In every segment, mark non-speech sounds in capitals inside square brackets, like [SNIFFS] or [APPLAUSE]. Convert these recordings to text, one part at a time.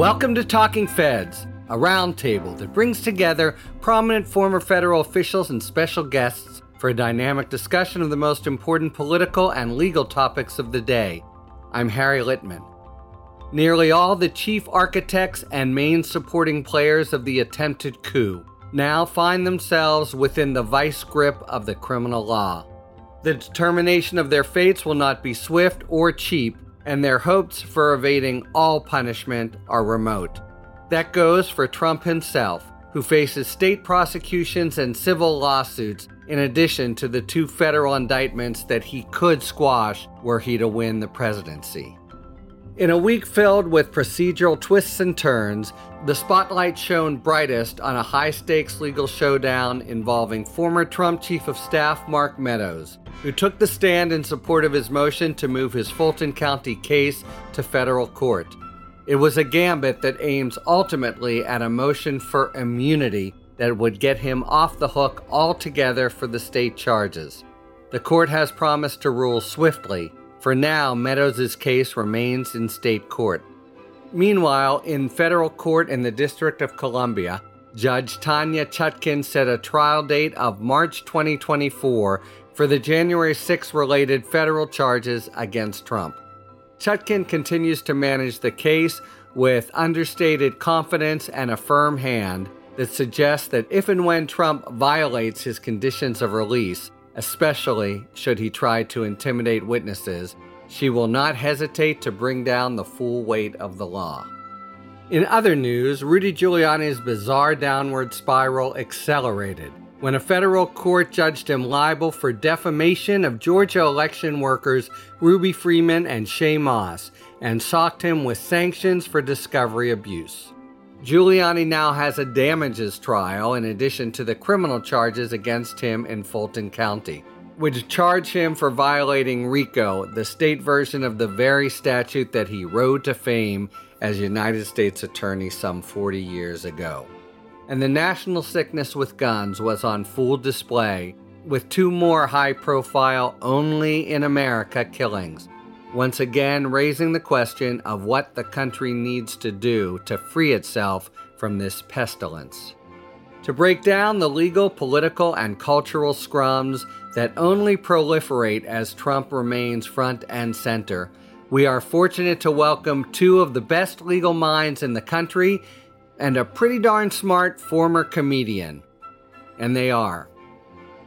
Welcome to Talking Feds, a roundtable that brings together prominent former federal officials and special guests for a dynamic discussion of the most important political and legal topics of the day. I'm Harry Litman. Nearly all the chief architects and main supporting players of the attempted coup now find themselves within the vice grip of the criminal law. The determination of their fates will not be swift or cheap, and their hopes for evading all punishment are remote. That goes for Trump himself, who faces state prosecutions and civil lawsuits in addition to the two federal indictments that he could squash were he to win the presidency. In a week filled with procedural twists and turns, the spotlight shone brightest on a high stakes legal showdown involving former Trump Chief of Staff Mark Meadows, who took the stand in support of his motion to move his Fulton County case to federal court. It was a gambit that aims ultimately at a motion for immunity that would get him off the hook altogether for the state charges. The court has promised to rule swiftly. For now, Meadows' case remains in state court. Meanwhile, in federal court in the District of Columbia, Judge Tanya Chutkan set a trial date of March 2024 for the January 6 related federal charges against Trump. Chutkan continues to manage the case with understated confidence and a firm hand that suggests that if and when Trump violates his conditions of release, especially should he try to intimidate witnesses, she will not hesitate to bring down the full weight of the law. In other news, Rudy Giuliani's bizarre downward spiral accelerated when a federal court judged him liable for defamation of Georgia election workers Ruby Freeman and Shaye Moss and socked him with sanctions for discovery abuse. Giuliani now has a damages trial in addition to the criminal charges against him in Fulton County, which charge him for violating RICO, the state version of the very statute that he rode to fame as United States Attorney some 40 years ago. And the national sickness with guns was on full display, with two more high profile, only in America killings, once again raising the question of what the country needs to do to free itself from this pestilence. To break down the legal, political, and cultural scrums that only proliferate as Trump remains front and center, we are fortunate to welcome two of the best legal minds in the country and a pretty darn smart former comedian. And they are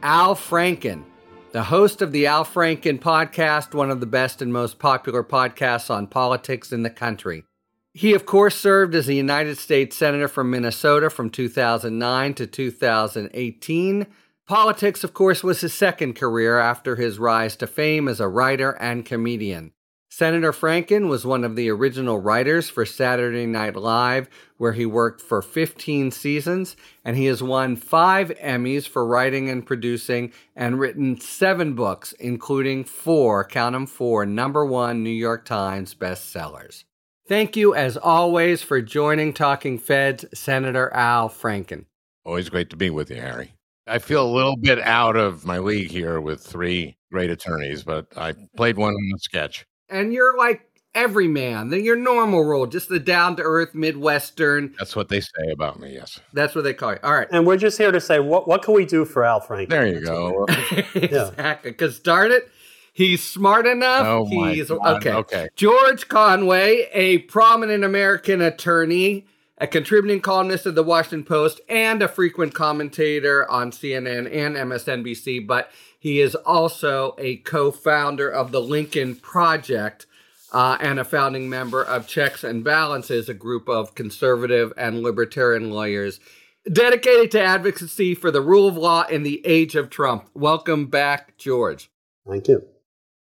Al Franken, the host of the Al Franken podcast, one of the best and most popular podcasts on politics in the country. He, of course, served as a United States Senator from Minnesota from 2009 to 2018. Politics, of course, was his second career after his rise to fame as a writer and comedian. Senator Franken was one of the original writers for Saturday Night Live, where he worked for 15 seasons, and he has won five Emmys for writing and producing and written seven books, including four, count them four, number one New York Times bestsellers. Thank you, as always, for joining Talking Feds, Senator Al Franken. Always great to be with you, Harry. I feel a little bit out of my league here with three great attorneys, but I played one in the sketch. And you're like every man, then your normal role, just the down to earth Midwestern. That's what they say about me, yes. That's what they call you. All right. And we're just here to say, what, what can we do for Al Frank? There you go. [LAUGHS] exactly. Because darn it, he's smart enough. Oh he's God. okay. Okay. George Conway, a prominent American attorney, a contributing columnist of the Washington Post, and a frequent commentator on CNN and MSNBC, but he is also a co founder of the Lincoln Project uh, and a founding member of Checks and Balances, a group of conservative and libertarian lawyers dedicated to advocacy for the rule of law in the age of Trump. Welcome back, George. Thank you.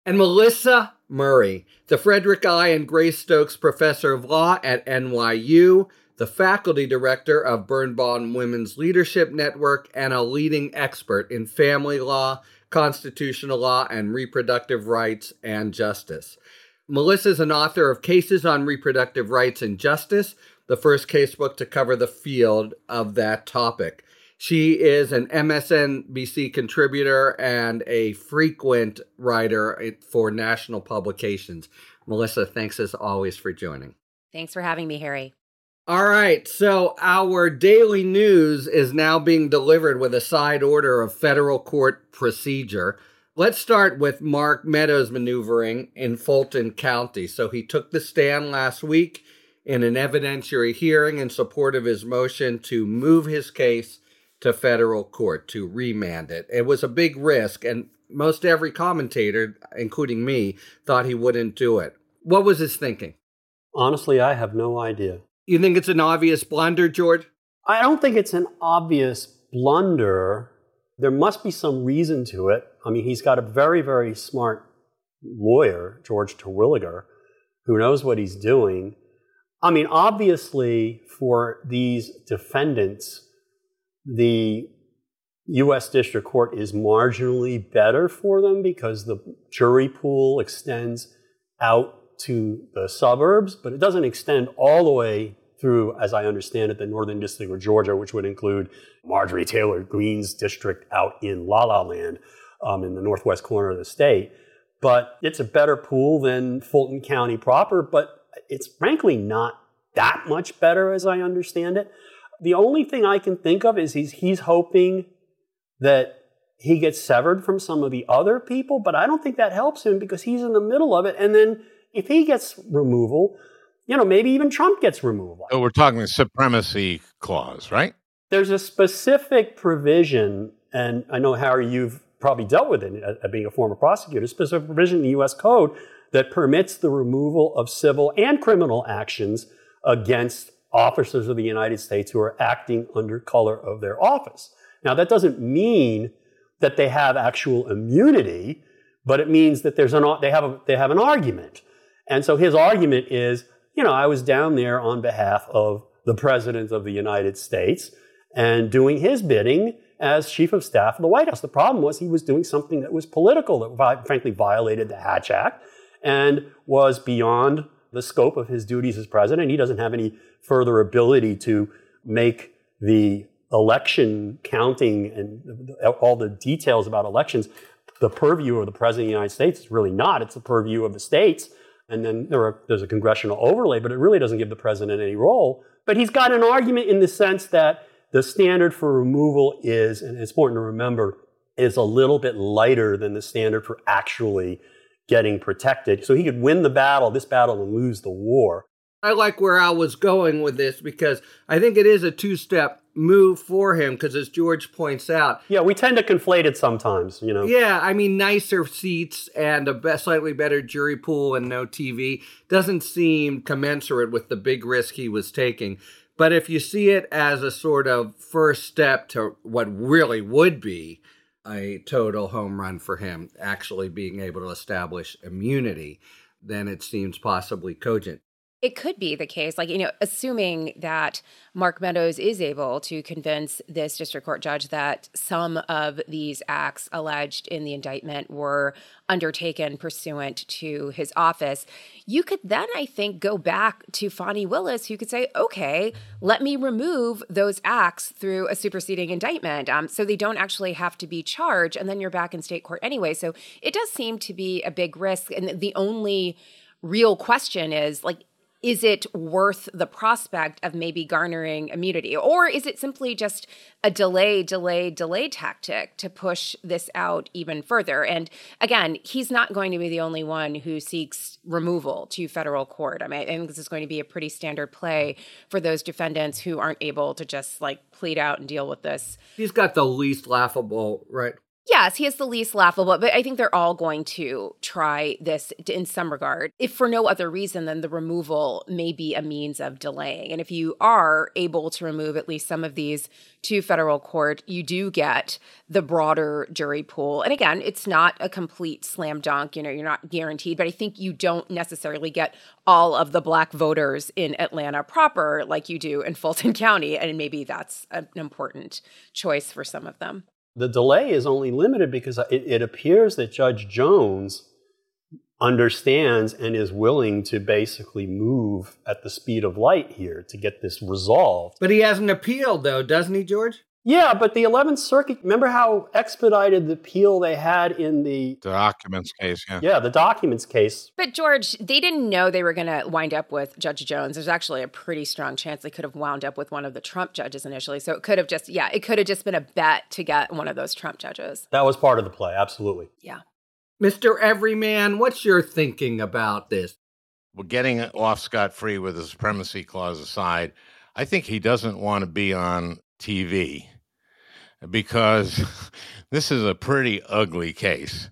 And Melissa Murray, the Frederick I. and Grace Stokes Professor of Law at NYU, the faculty director of Birnbaum Women's Leadership Network, and a leading expert in family law, constitutional law, and reproductive rights and justice. Melissa is an author of Cases on Reproductive Rights and Justice, the first casebook to cover the field of that topic. She is an MSNBC contributor and a frequent writer for national publications. Melissa, thanks as always for joining. Thanks for having me, Harry. All right, so our daily news is now being delivered with a side order of federal court procedure. Let's start with Mark Meadows' maneuvering in Fulton County. So he took the stand last week in an evidentiary hearing in support of his motion to move his case to federal court to remand it. It was a big risk, and most every commentator, including me, thought he wouldn't do it. What was his thinking? Honestly, I have no idea. You think it's an obvious blunder, George? I don't think it's an obvious blunder. There must be some reason to it. I mean, he's got a very, very smart lawyer, George Terwilliger, who knows what he's doing. I mean, obviously, for these defendants, the U.S. District Court is marginally better for them because the jury pool extends out to the suburbs, but it doesn't extend all the way through, as I understand it, the Northern District of Georgia, which would include Marjorie Taylor Greene's district out in La La Land um, in the northwest corner of the state. But it's a better pool than Fulton County proper, but it's frankly not that much better as I understand it. The only thing I can think of is he's, he's hoping that he gets severed from some of the other people, but I don't think that helps him because he's in the middle of it. And then if he gets removal, you know, maybe even Trump gets removal. So we're talking the supremacy clause, right? There's a specific provision, and I know, Harry, you've probably dealt with it uh, being a former prosecutor, a specific provision in the U.S. Code that permits the removal of civil and criminal actions against officers of the United States who are acting under color of their office. Now, that doesn't mean that they have actual immunity, but it means that there's an, they, have a, they have an argument. And so his argument is, you know, I was down there on behalf of the President of the United States and doing his bidding as Chief of Staff of the White House. The problem was he was doing something that was political, that frankly violated the Hatch Act and was beyond the scope of his duties as president. He doesn't have any further ability to make the election counting and all the details about elections the purview of the president of the United States. It's really not. It's the purview of the states. And then there are, there's a congressional overlay, but it really doesn't give the president any role. But he's got an argument in the sense that the standard for removal is, and it's important to remember, is a little bit lighter than the standard for actually getting protected. So he could win the battle, this battle, and lose the war. I like where Al was going with this because I think it is a two step move for him because as George points out. Yeah, we tend to conflate it sometimes, you know. Yeah, I mean nicer seats and a slightly better jury pool and no TV doesn't seem commensurate with the big risk he was taking. But if you see it as a sort of first step to what really would be a total home run for him, actually being able to establish immunity, then it seems possibly cogent. It could be the case, like, you know, assuming that Mark Meadows is able to convince this district court judge that some of these acts alleged in the indictment were undertaken pursuant to his office, you could then, I think, go back to Fani Willis, who could say, okay, let me remove those acts through a superseding indictment um, so they don't actually have to be charged. And then you're back in state court anyway. So it does seem to be a big risk. And the only real question is like, is it worth the prospect of maybe garnering immunity? Or is it simply just a delay, delay, delay tactic to push this out even further? And again, he's not going to be the only one who seeks removal to federal court. I mean, I think this is going to be a pretty standard play for those defendants who aren't able to just like plead out and deal with this. He's got the least laughable, right? Yes, he is the least laughable, but I think they're all going to try this in some regard. If for no other reason than the removal may be a means of delaying. And if you are able to remove at least some of these to federal court, you do get the broader jury pool. And again, it's not a complete slam dunk, you know, you're not guaranteed, but I think you don't necessarily get all of the black voters in Atlanta proper like you do in Fulton [LAUGHS] County. And maybe that's an important choice for some of them. The delay is only limited because it, it appears that Judge Jones understands and is willing to basically move at the speed of light here to get this resolved. But he hasn't appealed, though, doesn't he, George? Yeah, but the 11th Circuit, remember how expedited the appeal they had in the, The documents case, yeah. yeah, the documents case. But George, they didn't know they were going to wind up with Judge Jones. There's actually a pretty strong chance they could have wound up with one of the Trump judges initially. So it could have just, yeah, it could have just been a bet to get one of those Trump judges. That was part of the play, absolutely. Yeah. Mr. Everyman, what's your thinking about this? Well, getting off scot free with the supremacy clause aside, I think he doesn't want to be on TV because [LAUGHS] this is a pretty ugly case.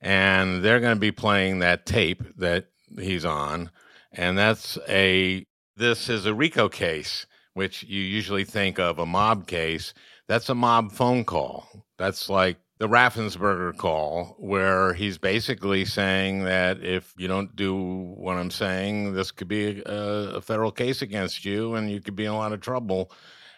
And they're going to be playing that tape that he's on. And that's a, this is a RICO case, which you usually think of a mob case. That's a mob phone call. That's like the Raffensperger call, where he's basically saying that if you don't do what I'm saying, this could be a, a federal case against you and you could be in a lot of trouble.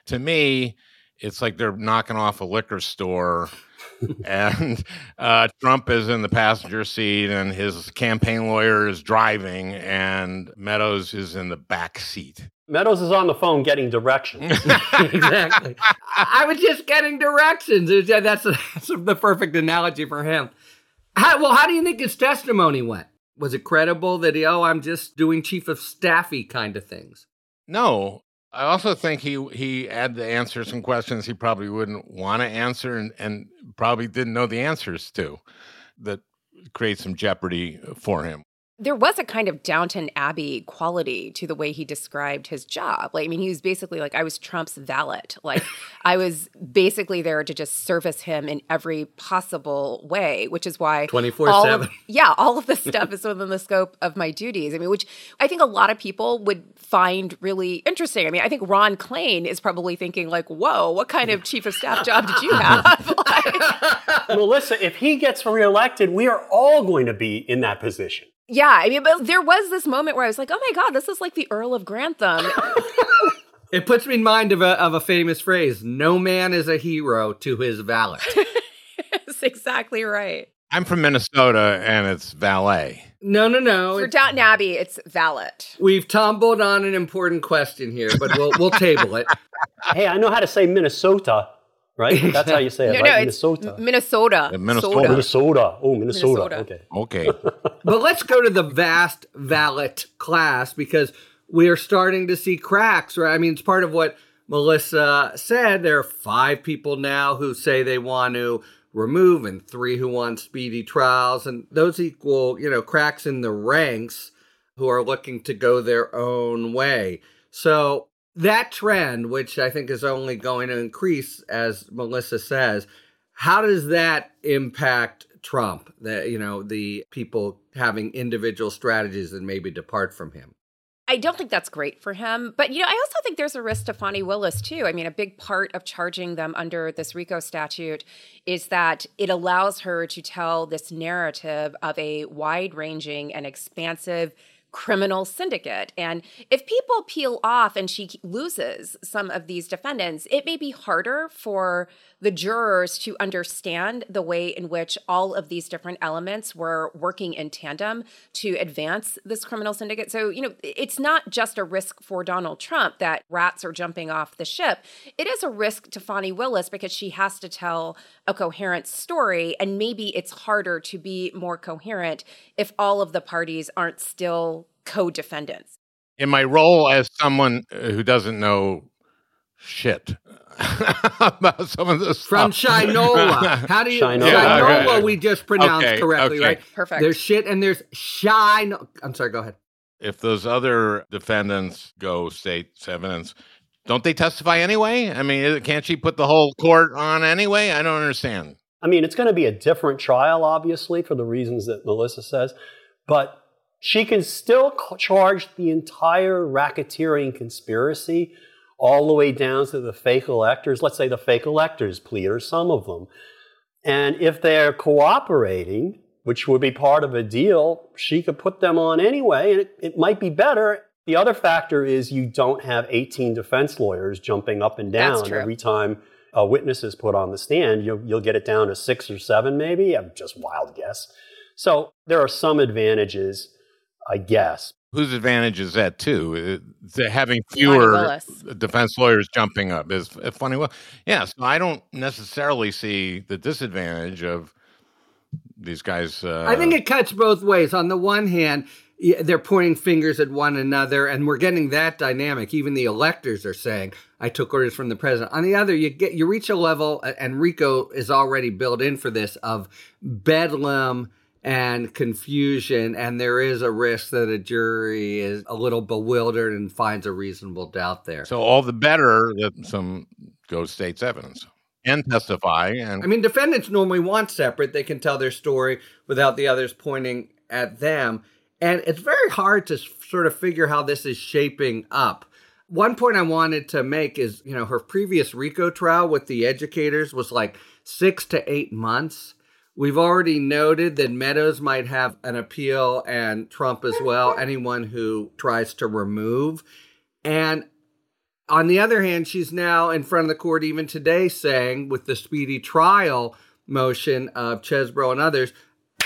To me, it's like they're knocking off a liquor store [LAUGHS] and uh, Trump is in the passenger seat and his campaign lawyer is driving and Meadows is in the back seat. Meadows is on the phone getting directions. [LAUGHS] exactly. I was just getting directions. Was- yeah, That's, that's the perfect analogy for him. How, well, how do you think his testimony went? Was it credible that he, oh, I'm just doing chief of staffy kind of things? No, I also think he he had to answer some questions he probably wouldn't want to answer and, and probably didn't know the answers to that creates some jeopardy for him. There was a kind of Downton Abbey quality to the way he described his job. Like, I mean, he was basically like, I was Trump's valet. Like, [LAUGHS] I was basically there to just service him in every possible way, which is why 24/7. Yeah, all of this stuff is within the scope of my duties. I mean, which I think a lot of people would find really interesting. I mean, I think Ron Klain is probably thinking, like, whoa, what kind of chief of staff job did you have? [LAUGHS] Like, Melissa, if he gets reelected, we are all going to be in that position. Yeah, I mean, but there was this moment where I was like, "Oh my god, this is like the Earl of Grantham." [LAUGHS] It puts me in mind of a, of a famous phrase no man is a hero to his valet. [LAUGHS] That's exactly right. I'm from Minnesota and it's valet. no, no, no. For It's- Downton Abbey, it's valet. We've tumbled on an important question here, but we'll, we'll table it. [LAUGHS] Hey, I know how to say Minnesota, right? [LAUGHS] That's how you say it, No, right? no, Minnesota. M- Minnesota. Uh, Minnesota. Oh, Minnesota. Oh, Minnesota. Minnesota. Okay. Okay. [LAUGHS] But let's go to the vast valet class because we are starting to see cracks, right? I mean, it's part of what Melissa said. There are five people now who say they want to remove and three who want speedy trials. And those equal, you know, cracks in the ranks who are looking to go their own way. So that trend, which I think is only going to increase, as Melissa says, how does that impact Trump? That you know the people having individual strategies that maybe depart from him. I don't think that's great for him. But, you know, I also think there's a risk to Fani Willis, too. I mean, a big part of charging them under this RICO statute is that it allows her to tell this narrative of a wide ranging and expansive criminal syndicate. And if people peel off and she loses some of these defendants, it may be harder for the jurors to understand the way in which all of these different elements were working in tandem to advance this criminal syndicate. So, you know, it's not just a risk for Donald Trump that rats are jumping off the ship. It is a risk to Fani Willis because she has to tell a coherent story. And maybe it's harder to be more coherent if all of the parties aren't still co defendants. In my role as someone uh, who doesn't know shit [LAUGHS] about some of this From stuff. Shinola. [LAUGHS] How do you Shinola. Yeah, Shinola? okay. We just pronounced Okay, correctly, okay. right? Perfect. There's shit and there's shine. I'm sorry. Go ahead. if those other defendants go state's evidence, don't they testify anyway? I mean, can't she put the whole court on anyway? I don't understand. I mean, it's going to be a different trial, obviously, for the reasons that Melissa says, but she can still charge the entire racketeering conspiracy all the way down to the fake electors. Let's say the fake electors plead, or some of them. And if they're cooperating, which would be part of a deal, she could put them on anyway, and it, it might be better. The other factor is you don't have 18 defense lawyers jumping up and down every time a witness is put on the stand. You'll, you'll get it down to six or seven, maybe. I'm just wild guess. So there are some advantages, I guess. Whose advantage is that too? Uh, having fewer defense lawyers jumping up is funny. Well, yes, I don't necessarily see the disadvantage of these guys. Uh, I think it cuts both ways. On the one hand, they're pointing fingers at one another, and we're getting that dynamic. Even the electors are saying, "I took orders from the president." On the other, you get you reach a level, and RICO is already built in for this of bedlam and confusion, and there is a risk that a jury is a little bewildered and finds a reasonable doubt there. So all the better that some go state's evidence and testify. And I mean, defendants normally want separate; they can tell their story without the others pointing at them, and it's very hard to sort of figure how this is shaping up. One point I wanted to make is, you know, her previous RICO trial with the educators was like six to eight months We've already noted that Meadows might have an appeal and Trump as well, [LAUGHS] anyone who tries to remove. And on the other hand, she's now in front of the court even today saying, with the speedy trial motion of Chesebro and others,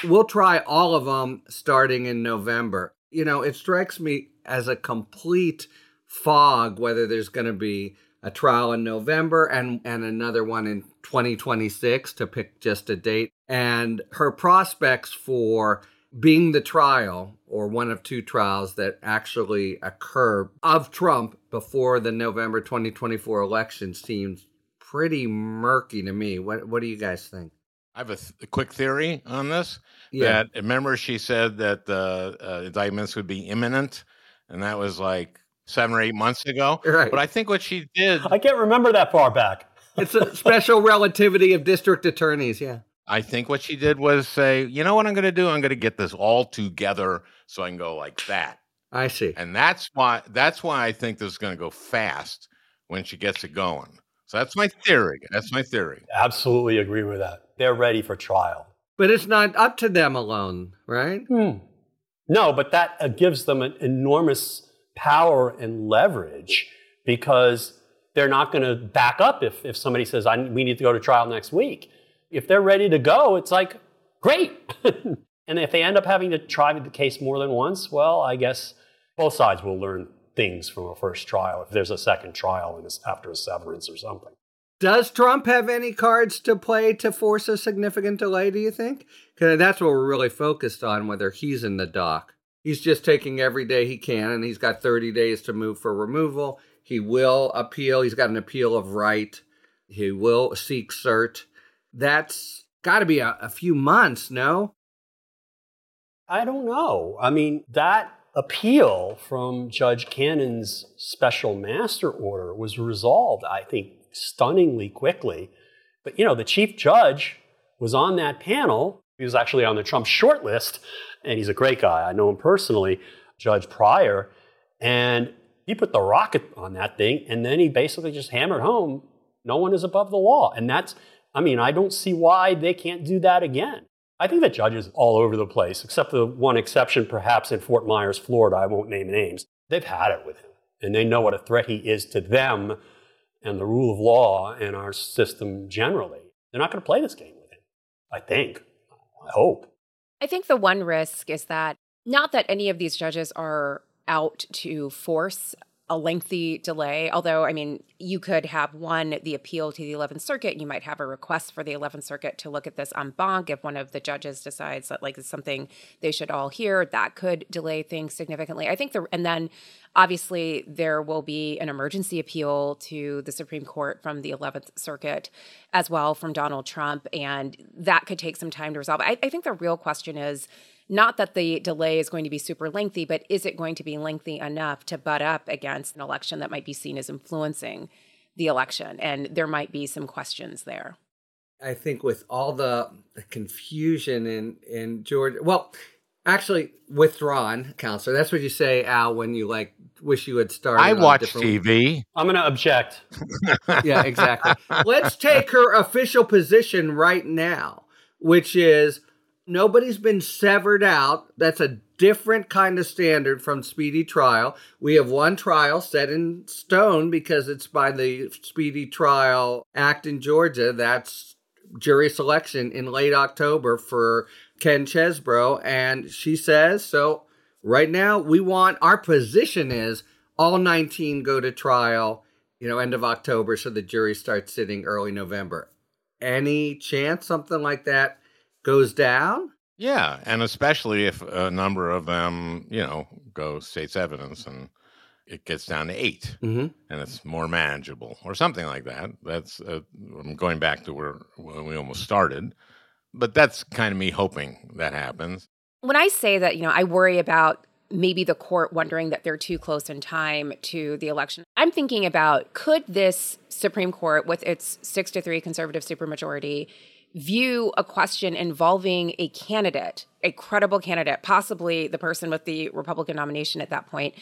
we'll try all of them starting in November. You know, it strikes me as a complete fog whether there's going to be a trial in November and, and another one in 2026 to pick just a date. And her prospects for being the trial or one of two trials that actually occur of Trump before the November 2024 election seems pretty murky to me. What what do you guys think? I have a, th- a quick theory on this. Yeah. That remember she said that the uh, indictments would be imminent, and that was like seven or eight months ago. Right. But I think what she did. I can't remember that far back. it's a special relativity of district attorneys. Yeah. I think what she did was say, you know what I'm going to do? I'm going to get this all together so I can go like that. I see. And that's why that's why I think this is going to go fast when she gets it going. So that's my theory. That's my theory. Absolutely agree with that. They're ready for trial. But it's not up to them alone, right? Hmm. No, but that uh, gives them an enormous power and leverage because they're not going to back up if, if somebody says, we need to go to trial next week. If they're ready to go, it's like, great. [LAUGHS] and if they end up having to try the case more than once, well, I guess both sides will learn things from a first trial if there's a second trial and it's after a severance or something. Does Trump have any cards to play to force a significant delay, do you think? Because that's what we're really focused on, whether he's in the dock he's just taking every day he can, and he's got 30 days to move for removal. He will appeal. He's got an appeal of right. He will seek cert. That's got to be a, a few months, no? I don't know. I mean, that appeal from Judge Cannon's special master order was resolved, I think, stunningly quickly. But, you know, the chief judge was on that panel. He was actually on the Trump shortlist and he's a great guy. I know him personally, Judge Pryor, and he put the rocket on that thing, and then he basically just hammered home no one is above the law. And that's, I mean, I don't see why they can't do that again. I think that judges all over the place, except the one exception perhaps in Fort Myers, Florida, I won't name names, they've had it with him. And they know what a threat he is to them and the rule of law and our system generally. They're not going to play this game with him, I think. I hope. I think the one risk is that not that any of these judges are out to force a lengthy delay. Although, I mean, you could have one, the appeal to the 11th Circuit. You might have a request for the 11th Circuit to look at this en banc if one of the judges decides that, like, it's something they should all hear. That could delay things significantly. I think the, and then obviously there will be an emergency appeal to the Supreme Court from the 11th Circuit as well from Donald Trump. And that could take some time to resolve. I, I think the real question is, not that the delay is going to be super lengthy, but is it going to be lengthy enough to butt up against an election that might be seen as influencing the election? And there might be some questions there. I think with all the, the confusion in in Georgia, well, actually withdrawn, counselor. That's what you say, Al, when you like wish you had started. I watch TV. I'm going to object. [LAUGHS] yeah, exactly. Let's take her official position right now, which is Nobody's been severed out. That's a different kind of standard from speedy trial. We have one trial set in stone because it's by the Speedy Trial Act in Georgia. That's jury selection in late October for Ken Chesebro. And she says, so Right now, we want our position is all 19 go to trial, you know, end of October, so the jury starts sitting early November. Any chance something like that goes down? Yeah, and especially if a number of them, you know, go state's evidence and it gets down to 8 Mm-hmm. and it's more manageable or something like that. That's uh, I'm going back to where when we almost started, but that's kind of me hoping that happens. When I say that, you know, I worry about maybe the court wondering that they're too close in time to the election. I'm thinking about could this Supreme Court, with its six to three conservative supermajority, view a question involving a candidate, a credible candidate, possibly the person with the Republican nomination at that point,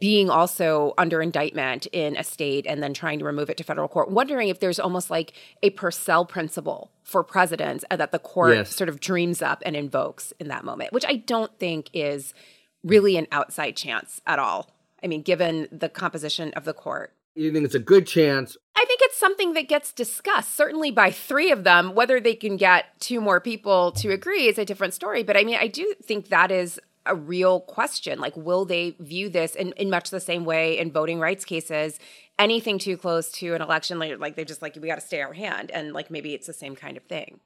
being also under indictment in a state and then trying to remove it to federal court, wondering if there's almost like a Purcell principle for presidents that the court Yes. sort of dreams up and invokes in that moment, which I don't think is really an outside chance at all. I mean, given the composition of the court. You think it's a good chance? I think it's something that gets discussed, certainly by three of them. Whether they can get two more people to agree is a different story. But I mean, I do think that is a real question. Like, will they view this in, in much the same way in voting rights cases? Anything too close to an election, like, they just like, we got to stay our hand. And like, maybe it's the same kind of thing.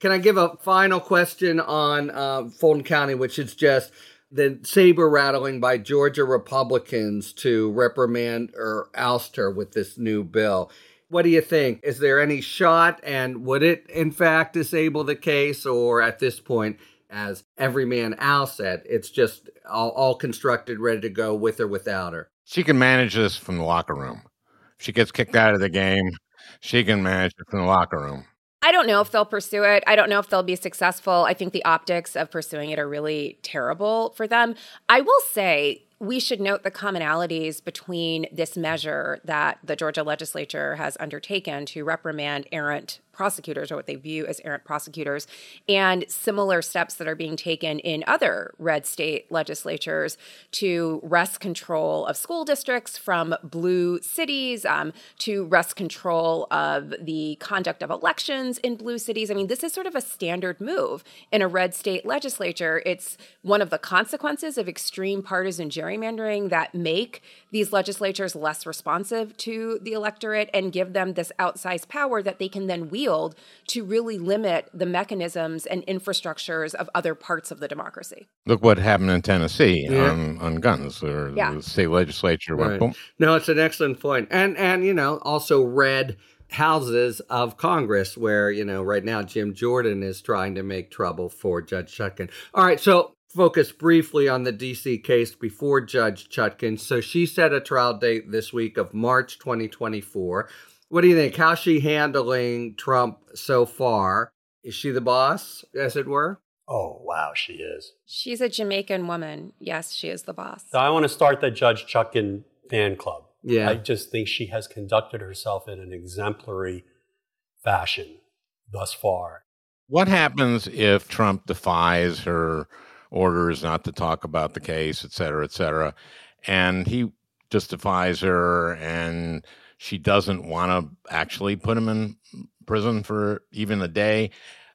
Can I give a final question on uh, Fulton County, which is just the saber rattling by Georgia Republicans to reprimand or oust her with this new bill? What do you think? Is there any shot, and would it in fact disable the case, or at this point, as every man Al said, it's just all, all constructed, ready to go with or without her? She can manage this from the locker room. If she gets kicked out of the game, she can manage it from the locker room. I don't know if they'll pursue it. I don't know if they'll be successful. I think the optics of pursuing it are really terrible for them. I will say we should note the commonalities between this measure that the Georgia legislature has undertaken to reprimand errant prosecutors or what they view as errant prosecutors. And similar steps that are being taken in other red state legislatures to wrest control of school districts from blue cities um, to wrest control of the conduct of elections in blue cities. I mean this is sort of a standard move in a red state legislature. It's one of the consequences of extreme partisan gerrymandering that make these legislatures less responsive to the electorate and give them this outsized power that they can then wield to really limit the mechanisms and infrastructures of other parts of the democracy. Look what happened in Tennessee Yeah. on, on guns. Or Yeah. The state legislature went Right. boom. No, it's an excellent point. And and you know, also red houses of Congress where, you know, right now Jim Jordan is trying to make trouble for Judge Chutkan. All right, so focus briefly on the DC case before Judge Chutkan. So she set a trial date this week of March 2024. What do you think? How's she handling Trump so far? Is she the boss, as it were? Oh, wow, she is. She's a Jamaican woman. Yes, she is the boss. So I want to start the Judge Chutkan fan club. Yeah. I just think she has conducted herself in an exemplary fashion thus far. What happens if Trump defies her orders not to talk about the case, et cetera, et cetera, and he just defies her and she doesn't want to actually put him in prison for even a day?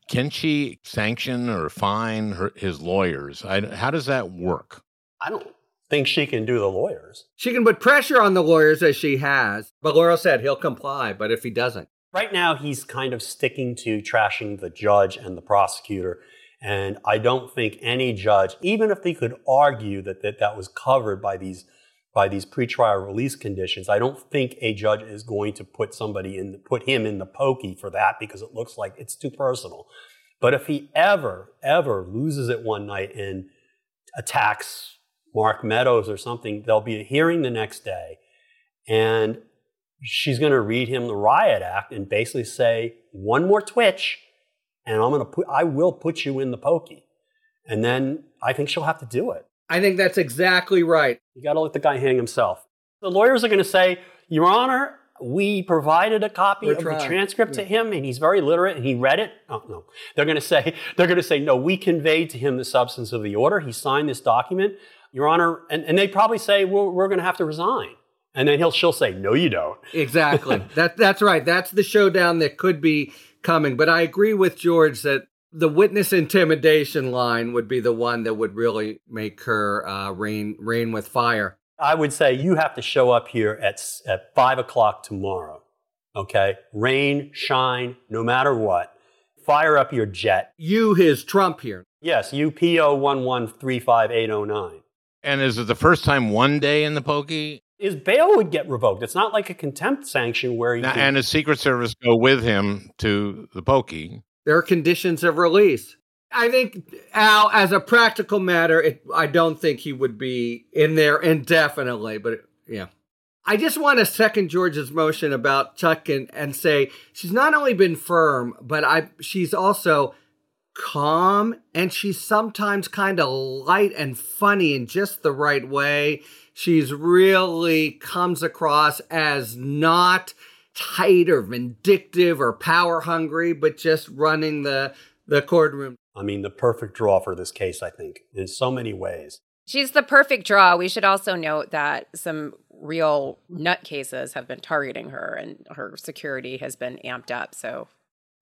Can she sanction or fine her, his lawyers? I, how does that work? I don't think she can do the lawyers. She can put pressure on the lawyers as she has. But Lauro said he'll comply, but if he doesn't, Right now, he's kind of sticking to trashing the judge and the prosecutor. And I don't think any judge, even if they could argue that that, that was covered by these by these pretrial release conditions, I don't think a judge is going to put somebody in put him in the pokey for that because it looks like it's too personal. But if he ever ever loses it one night and attacks Mark Meadows or something, there'll be a hearing the next day, and she's going to read him the riot act and basically say one more twitch and i'm going to put i will put you in the pokey and then i think she'll have to do it I think that's exactly right. you got to let the guy hang himself the lawyers are going to say your honor we provided a copy We're of trying. the transcript to him and he's very literate and he read it oh no they're going to say [LAUGHS] they're going to say no we conveyed to him the substance of the order he signed this document your honor and, and they probably say well, we're going to have to resign and then he'll she'll say no you don't [LAUGHS] Exactly. that that's right. That's the showdown that could be coming. But I agree with George that the witness intimidation line would be the one that would really make her uh, rain rain with fire. I would say you have to show up here at at five o'clock tomorrow. Okay, rain, shine, no matter what. Fire up your jet. You, his Trump here. Yes, UPO one one three five eight zero nine. And is it the first time one day in the pokey? His bail would get revoked. It's not like a contempt sanction where he. Now, can- and his Secret Service go with him to the pokey. There are conditions of release. I think Al, as a practical matter, it, I don't think he would be in there indefinitely. But it, yeah, I just want to second George's motion about Chutkan, and say she's not only been firm, but I she's also calm and she's sometimes kind of light and funny in just the right way. She's really comes across as not tight or vindictive or power hungry, but just running the the courtroom. I mean, the perfect draw for this case, I think, in so many ways. She's the perfect draw. We should also note that some real nutcases have been targeting her and her security has been amped up. So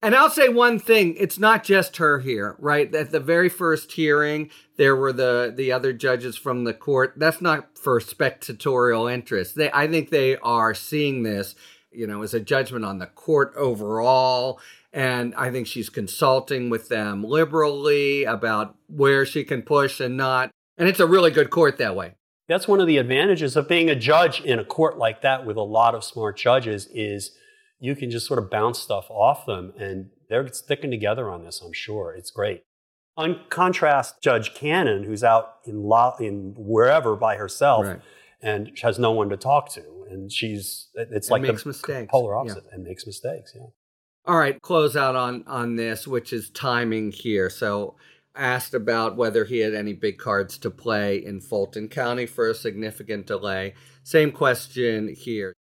And I'll say one thing, it's not just her here, right? At the very first hearing, there were the the other judges from the court. That's not for spectatorial interest. They I think they are seeing this, you know, as a judgment on the court overall. And I think she's consulting with them liberally about where she can push and not. And it's a really good court that way. That's one of the advantages of being a judge in a court like that with a lot of smart judges is you can just sort of bounce stuff off them and they're sticking together on this, I'm sure. It's great. On contrast, Judge Cannon, who's out in, lo- in wherever by herself Right. And has no one to talk to. And she's, it's And like makes the mistakes. polar Yeah. opposite and makes mistakes. Yeah. All right, close out on on this, which is timing here. So asked about whether he had any big cards to play in Fulton County for a significant delay. Same question here.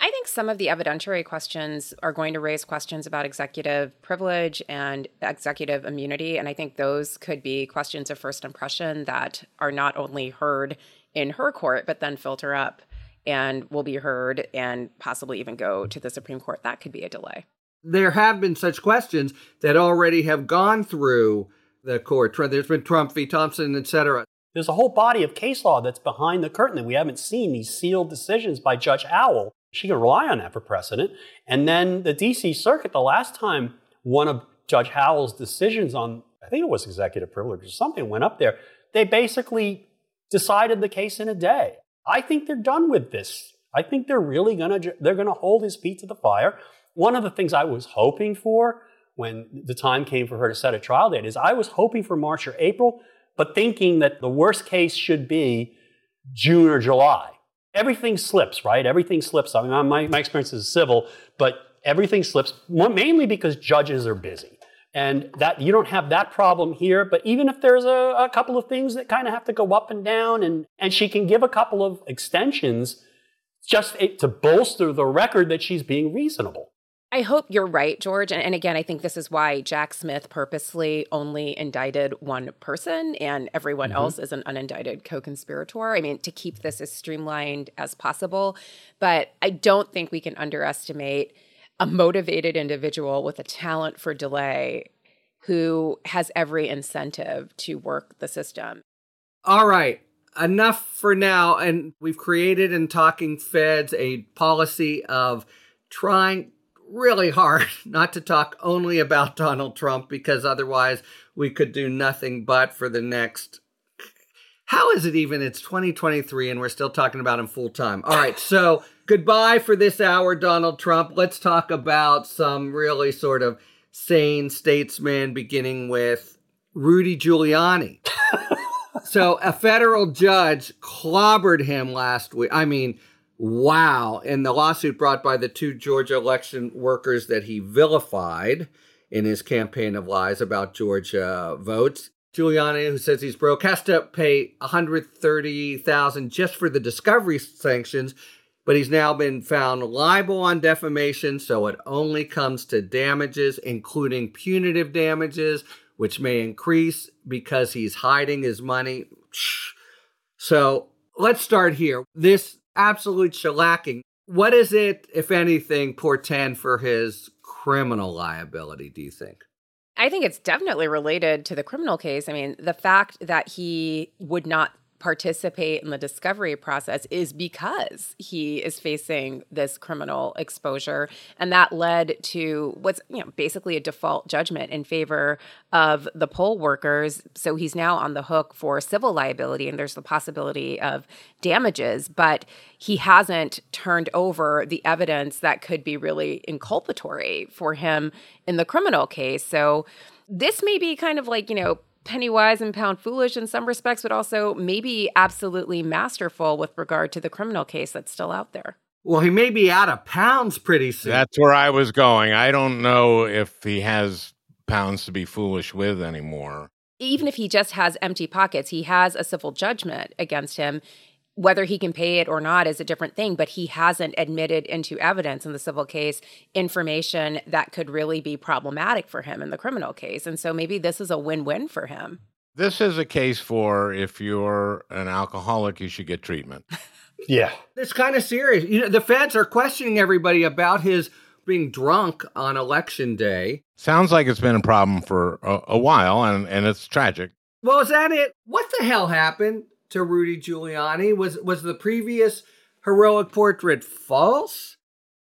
I think some of the evidentiary questions are going to raise questions about executive privilege and executive immunity. And I think those could be questions of first impression that are not only heard in her court, but then filter up and will be heard and possibly even go to the Supreme Court. That could be a delay. There have been such questions that already have gone through the court. There's been Trump v. Thompson, et cetera. There's a whole body of case law that's behind the curtain that we haven't seen, these sealed decisions by Judge Howell. She can rely on that for precedent. And then the DC Circuit, the last time one of Judge Howell's decisions on, I think it was executive privilege or something, went up there, they basically decided the case in a day. I think they're done with this. I think they're really gonna they're gonna hold his feet to the fire. One of the things I was hoping for when the time came for her to set a trial date is I was hoping for March or April, but thinking that the worst case should be June or July. Everything slips, right? Everything slips. I mean, my, my experience is civil, but everything slips mainly because judges are busy. And that you don't have that problem here, but even if there's a, a couple of things that kind of have to go up and down, and, and she can give a couple of extensions just to bolster the record that she's being reasonable. I hope you're right, George. And, and again, I think this is why Jack Smith purposely only indicted one person and everyone mm-hmm. else is an unindicted co conspirator. I mean, to keep this as streamlined as possible. But I don't think we can underestimate a motivated individual with a talent for delay who has every incentive to work the system. All right. Enough for now. And we've created in Talking Feds a policy of trying really hard [LAUGHS] not to talk only about Donald Trump because otherwise we could do nothing but for the next. How is it even? It's 2023 and we're still talking about him full time. All right. So goodbye for this hour, Donald Trump. Let's talk about some really sort of sane statesman, beginning with Rudy Giuliani. [LAUGHS] so a federal judge clobbered him last week. I mean, wow. In the lawsuit brought by the two Georgia election workers that he vilified in his campaign of lies about Georgia votes. Giuliani, who says he's broke, has to pay 130,000 just for the discovery sanctions, but he's now been found liable on defamation, so it only comes to damages, including punitive damages, which may increase because he's hiding his money. [SNIFFS] So let's start here. This absolute shellacking. What is it, if anything, portend for his criminal liability, do you think? I think it's definitely related to the criminal case. I mean, the fact that he would not participate in the discovery process is because he is facing this criminal exposure. And that led to what's you know basically a default judgment in favor of the poll workers. So he's now on the hook for civil liability and there's the possibility of damages. But he hasn't turned over the evidence that could be really inculpatory for him in the criminal case. So this may be kind of like you know penny wise and pound foolish in some respects, but also maybe absolutely masterful with regard to the criminal case that's still out there. Well, he may be out of pounds pretty soon. That's where I was going. I don't know if he has pounds to be foolish with anymore. Even if he just has empty pockets, he has a civil judgment against him whether he can pay it or not is a different thing, but he hasn't admitted into evidence in the civil case information that could really be problematic for him in the criminal case. And so maybe this is a win win for him. This is a case for if you're an alcoholic, you should get treatment. [LAUGHS] yeah. It's kind of serious. You know, the feds are questioning everybody about his being drunk on election day. Sounds like it's been a problem for a, a while, and, and it's tragic. Well, is that it? What the hell happened? To Rudy Giuliani? Was was the previous heroic portrait false?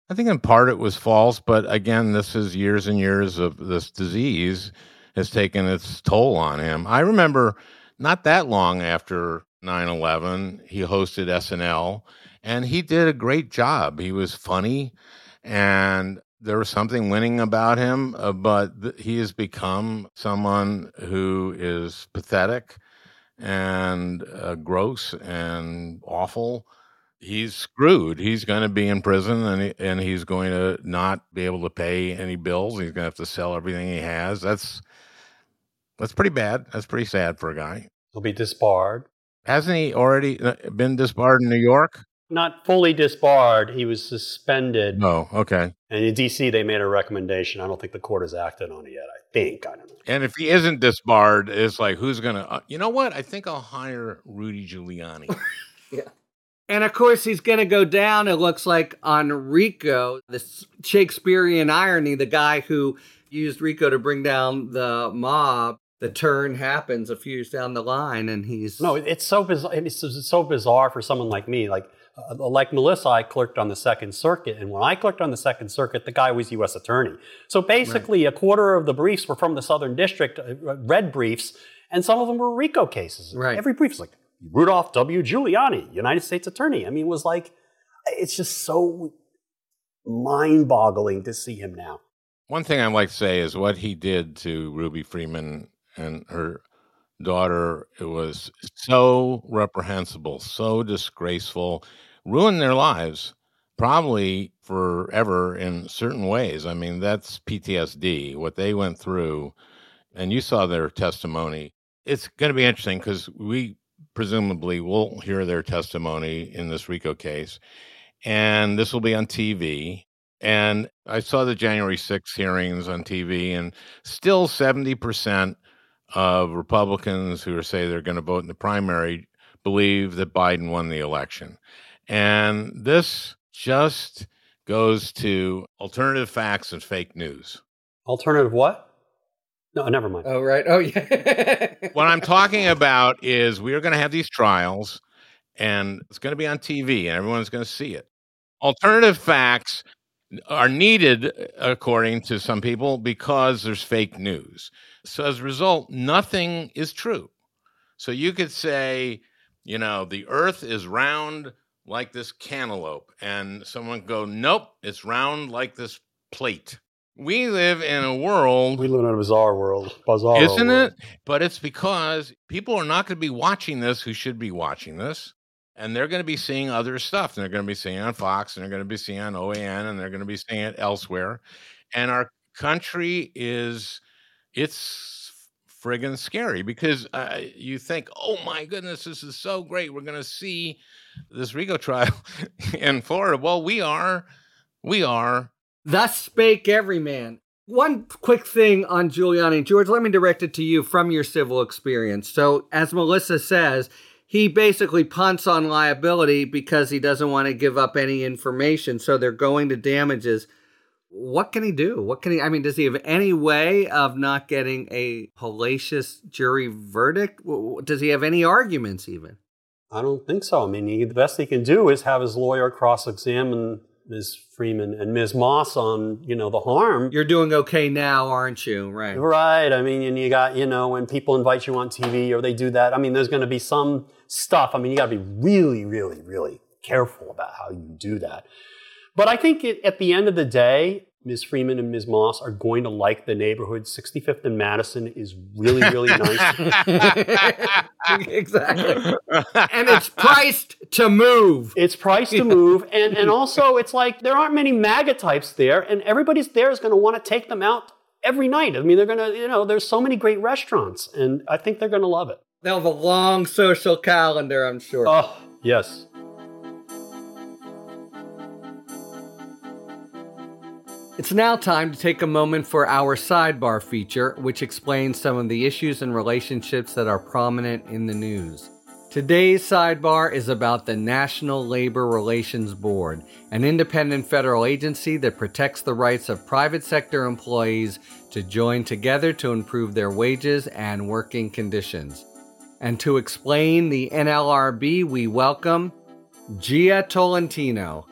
I think in part it was false, but again, this is years and years of this disease has taken its toll on him. I remember not that long after 9 11, he hosted SNL and he did a great job. He was funny and there was something winning about him, uh, but th- he has become someone who is pathetic and uh, gross and awful, he's screwed. He's going to be in prison and he, and he's going to not be able to pay any bills. He's going to have to sell everything he has. That's that's pretty bad. That's pretty sad for a guy. He'll be disbarred. Hasn't he already uh, been disbarred in New York? Not fully disbarred. He was suspended. Oh, okay. And in D.C., they made a recommendation. I don't think the court has acted on it yet. I think. I don't know. And if he isn't disbarred, it's like, who's going to, uh, you know what? I think I'll hire Rudy Giuliani. [LAUGHS] yeah. And of course, he's going to go down, it looks like, on Rico, this Shakespearean irony, the guy who used Rico to bring down the mob. The turn happens a few years down the line, and he's. No, it's so bizarre. It's so bizarre for someone like me. Like, uh, like Melissa, I clerked on the Second Circuit, and when I clerked on the Second Circuit, the guy was U.S. Attorney. So basically, right. a quarter of the briefs were from the Southern District, uh, red briefs, and some of them were RICO cases. Right. Every brief is like Rudolph W. Giuliani, United States Attorney. I mean, it was like it's just so mind-boggling to see him now. One thing I'd like to say is what he did to Ruby Freeman and her daughter it was so reprehensible so disgraceful ruined their lives probably forever in certain ways. I mean that's ptsd what they went through and you saw their testimony. It's going to be interesting because we presumably will hear their testimony in this rico case and this will be on tv and i saw the january 6 hearings on tv and still 70% of Republicans who say they're going to vote in the primary believe that Biden won the election. And this just goes to alternative facts and fake news. Alternative what? No, never mind. Oh, right. Oh, [LAUGHS] yeah. what I'm talking about is we are going to have these trials and it's going to be on TV and everyone's going to see it. Alternative facts are needed, according to some people, because there's fake news. So as a result, nothing is true. So you could say, you know, the earth is round like this cantaloupe, and someone go, nope, it's round like this plate. We live in a world. We live in a bizarre world. Bizarre. Isn't world. it? But it's because people are not going to be watching this who should be watching this. And they're going to be seeing other stuff. And they're going to be seeing on Fox and they're going to be seeing on OAN and they're going to be seeing it elsewhere. And our country is it's friggin' scary because uh, you think, oh my goodness, this is so great. We're going to see this Rico trial [LAUGHS] in Florida. Well, we are. We are. Thus spake every man. One quick thing on Giuliani. George, let me direct it to you from your civil experience. So, as Melissa says, he basically punts on liability because he doesn't want to give up any information. So they're going to damages what can he do? What can he? I mean, does he have any way of not getting a hellacious jury verdict? Does he have any arguments even? I don't think so. I mean, he, the best he can do is have his lawyer cross-examine Ms. Freeman and Ms. Moss on, you know, the harm. You're doing okay now, aren't you? Right. Right. I mean, and you got, you know, when people invite you on TV or they do that, I mean, there's going to be some stuff. I mean, you got to be really, really, really careful about how you do that. But I think it, at the end of the day, Ms. Freeman and Ms. Moss are going to like the neighborhood. 65th and Madison is really, really [LAUGHS] nice. [LAUGHS] exactly. and it's [LAUGHS] priced to move. It's priced to move. And, and also, it's like there aren't many MAGA types there, and everybody's there is going to want to take them out every night. I mean, they're going to, you know, there's so many great restaurants, and I think they're going to love it. They'll have a long social calendar, I'm sure. Oh, yes. It's now time to take a moment for our sidebar feature, which explains some of the issues and relationships that are prominent in the news. Today's sidebar is about the National Labor Relations Board, an independent federal agency that protects the rights of private sector employees to join together to improve their wages and working conditions. And to explain the NLRB, we welcome Jia Tolentino,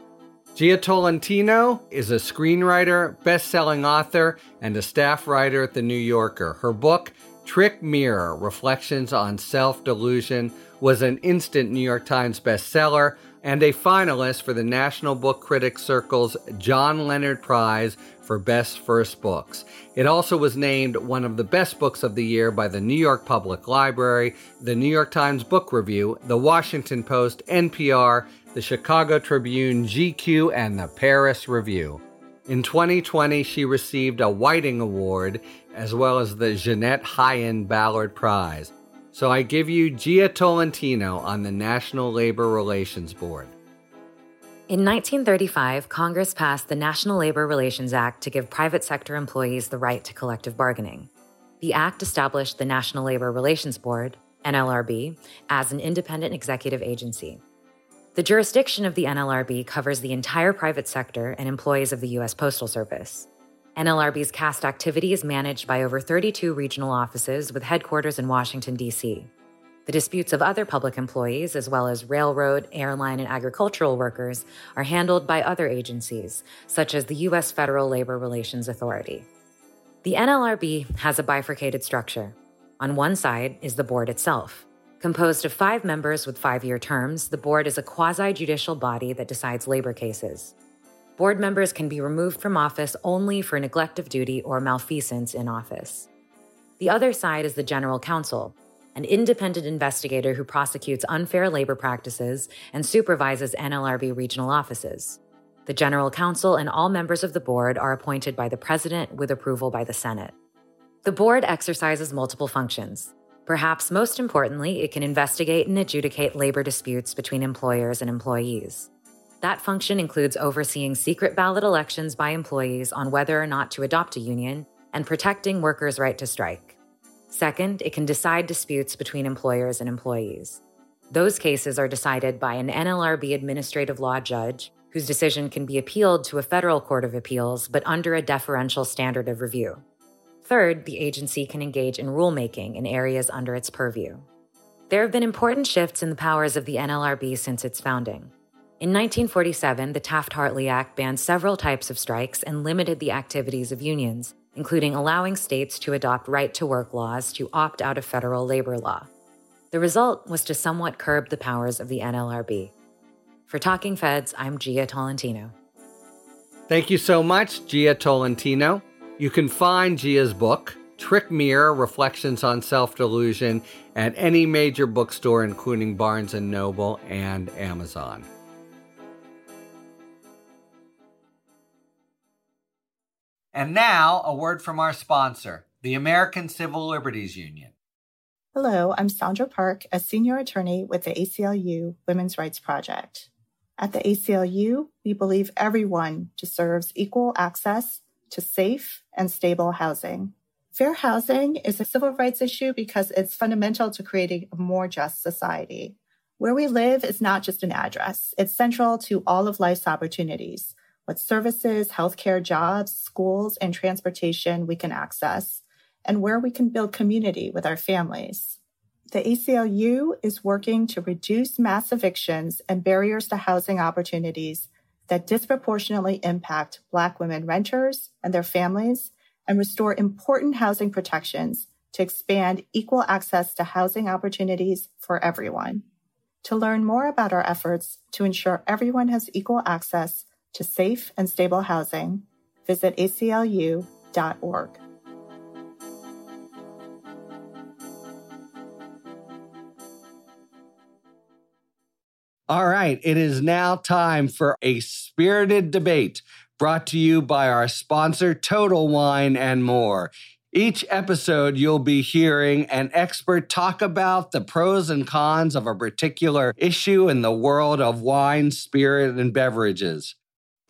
Jia Tolentino is a screenwriter, best selling author, and a staff writer at The New Yorker. Her book, Trick Mirror Reflections on Self Delusion, was an instant New York Times bestseller and a finalist for the National Book Critics Circle's John Leonard Prize for Best First Books. It also was named one of the best books of the year by the New York Public Library, the New York Times Book Review, the Washington Post, NPR, the Chicago Tribune, GQ, and the Paris Review. In 2020, she received a Whiting Award as well as the Jeannette Haien Ballard Prize. So I give you Jia Tolentino on the National Labor Relations Board. In 1935, Congress passed the National Labor Relations Act to give private sector employees the right to collective bargaining. The act established the National Labor Relations Board, NLRB, as an independent executive agency. The jurisdiction of the NLRB covers the entire private sector and employees of the U.S. Postal Service. NLRB's CAST activity is managed by over 32 regional offices with headquarters in Washington, D.C. The disputes of other public employees, as well as railroad, airline, and agricultural workers, are handled by other agencies, such as the U.S. Federal Labor Relations Authority. The NLRB has a bifurcated structure. On one side is the board itself. Composed of five members with five year terms, the board is a quasi judicial body that decides labor cases. Board members can be removed from office only for neglect of duty or malfeasance in office. The other side is the General Counsel, an independent investigator who prosecutes unfair labor practices and supervises NLRB regional offices. The General Counsel and all members of the board are appointed by the President with approval by the Senate. The board exercises multiple functions. Perhaps most importantly, it can investigate and adjudicate labor disputes between employers and employees. That function includes overseeing secret ballot elections by employees on whether or not to adopt a union and protecting workers' right to strike. Second, it can decide disputes between employers and employees. Those cases are decided by an NLRB administrative law judge whose decision can be appealed to a federal court of appeals, but under a deferential standard of review. Third, the agency can engage in rulemaking in areas under its purview. There have been important shifts in the powers of the NLRB since its founding. In 1947, the Taft Hartley Act banned several types of strikes and limited the activities of unions, including allowing states to adopt right to work laws to opt out of federal labor law. The result was to somewhat curb the powers of the NLRB. For Talking Feds, I'm Jia Tolentino. Thank you so much, Jia Tolentino. You can find Jia's book, Trick Mirror Reflections on Self Delusion, at any major bookstore, including Barnes and Noble and Amazon. And now, a word from our sponsor, the American Civil Liberties Union. Hello, I'm Sandra Park, a senior attorney with the ACLU Women's Rights Project. At the ACLU, we believe everyone deserves equal access to safe and stable housing. Fair housing is a civil rights issue because it's fundamental to creating a more just society. Where we live is not just an address, it's central to all of life's opportunities. What services, healthcare, jobs, schools, and transportation we can access, and where we can build community with our families. The ACLU is working to reduce mass evictions and barriers to housing opportunities that disproportionately impact Black women renters and their families and restore important housing protections to expand equal access to housing opportunities for everyone. To learn more about our efforts to ensure everyone has equal access to safe and stable housing, visit aclu.org. All right, it is now time for a spirited debate brought to you by our sponsor, Total Wine and More. Each episode, you'll be hearing an expert talk about the pros and cons of a particular issue in the world of wine, spirit, and beverages.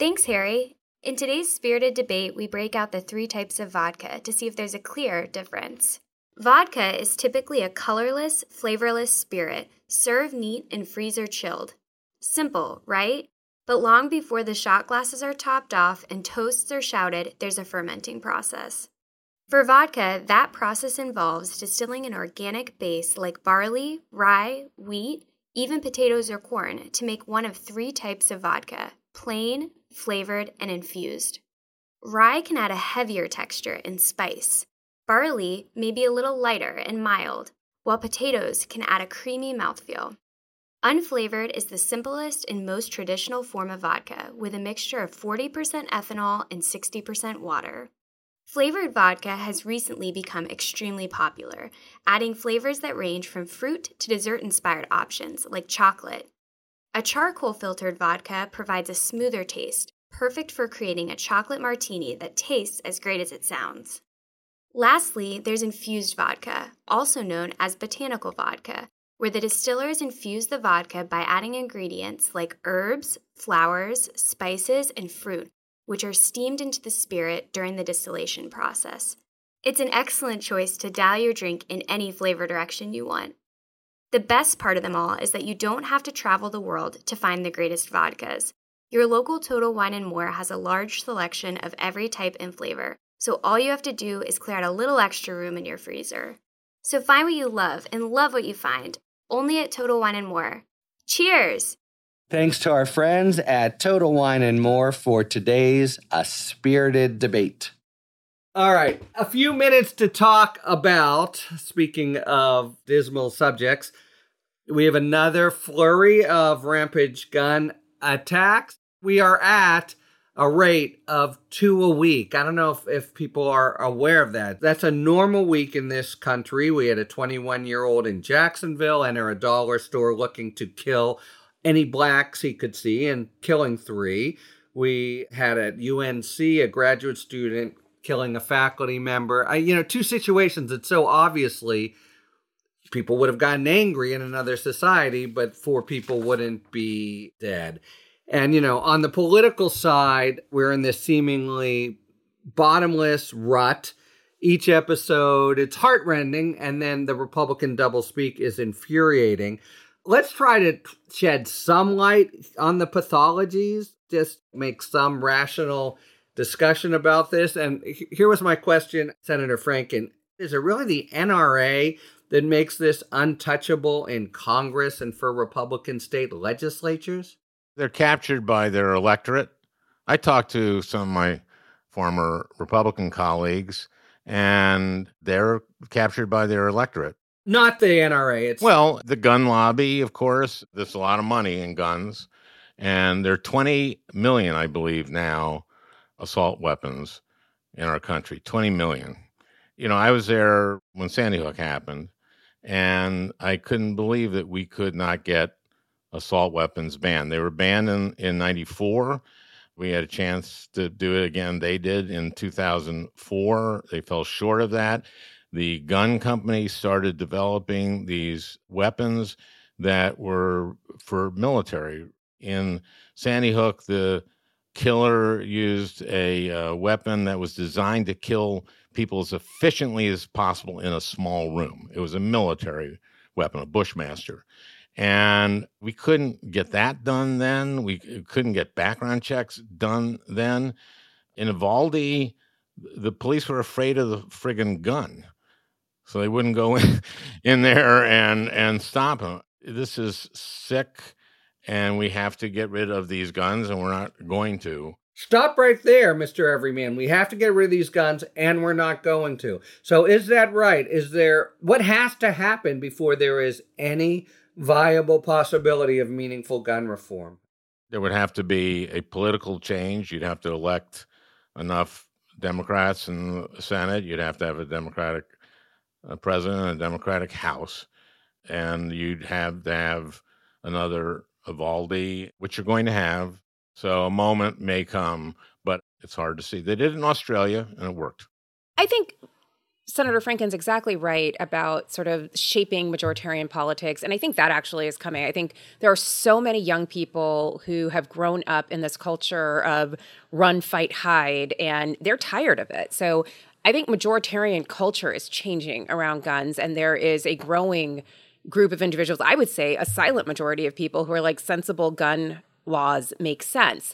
Thanks, Harry. In today's spirited debate, we break out the three types of vodka to see if there's a clear difference. Vodka is typically a colorless, flavorless spirit, served neat and freezer chilled. Simple, right? But long before the shot glasses are topped off and toasts are shouted, there's a fermenting process. For vodka, that process involves distilling an organic base like barley, rye, wheat, even potatoes or corn to make one of three types of vodka plain, flavored, and infused. Rye can add a heavier texture and spice. Barley may be a little lighter and mild, while potatoes can add a creamy mouthfeel. Unflavored is the simplest and most traditional form of vodka with a mixture of 40% ethanol and 60% water. Flavored vodka has recently become extremely popular, adding flavors that range from fruit to dessert inspired options like chocolate. A charcoal filtered vodka provides a smoother taste, perfect for creating a chocolate martini that tastes as great as it sounds. Lastly, there's infused vodka, also known as botanical vodka, where the distillers infuse the vodka by adding ingredients like herbs, flowers, spices, and fruit which are steamed into the spirit during the distillation process. It's an excellent choice to dial your drink in any flavor direction you want. The best part of them all is that you don't have to travel the world to find the greatest vodkas. Your local Total Wine and More has a large selection of every type and flavor, so all you have to do is clear out a little extra room in your freezer. So find what you love and love what you find, only at Total Wine and More. Cheers! Thanks to our friends at Total Wine and More for today's A Spirited Debate. All right, a few minutes to talk about, speaking of dismal subjects, we have another flurry of rampage gun attacks. We are at a rate of two a week. I don't know if, if people are aware of that. That's a normal week in this country. We had a 21 year old in Jacksonville enter a dollar store looking to kill any blacks he could see and killing three. We had at UNC a graduate student killing a faculty member. I, you know, two situations that so obviously people would have gotten angry in another society, but four people wouldn't be dead. And, you know, on the political side, we're in this seemingly bottomless rut. Each episode, it's heartrending, and then the Republican doublespeak is infuriating let's try to shed some light on the pathologies, just make some rational discussion about this. And here was my question, Senator Franken. Is it really the NRA that makes this untouchable in Congress and for Republican state legislatures? They're captured by their electorate. I talked to some of my former Republican colleagues, and they're captured by their electorate. Not the NRA. It's well, the gun lobby, of course. There's a lot of money in guns, and there are 20 million, I believe, now assault weapons in our country. 20 million. You know, I was there when Sandy Hook happened, and I couldn't believe that we could not get assault weapons banned. They were banned in, in 94. We had a chance to do it again. They did in 2004. They fell short of that the gun companies started developing these weapons that were for military. In Sandy Hook, the killer used a uh, weapon that was designed to kill people as efficiently as possible in a small room. It was a military weapon, a Bushmaster. And we couldn't get that done then. We couldn't get background checks done then. In Uvalde, the police were afraid of the friggin' gun. So they wouldn't go in, [LAUGHS] in there and, and stop him. This is sick, and we have to get rid of these guns, and we're not going to. Stop right there, Mr. Everyman. We have to get rid of these guns, and we're not going to. So, is that right? Is there what has to happen before there is any viable possibility of meaningful gun reform? There would have to be a political change. You'd have to elect enough Democrats in the Senate. You'd have to have a Democratic uh, president and a Democratic House. And you'd have to have another Uvalde, which you're going to have. So a moment may come, but it's hard to see. They did it in Australia and it worked. I think Senator Franken's exactly right about sort of shaping majoritarian politics. And I think that actually is coming. I think there are so many young people who have grown up in this culture of run, fight, hide, and they're tired of it. So I think majoritarian culture is changing around guns, and there is a growing group of individuals, I would say a silent majority of people who are like sensible gun laws make sense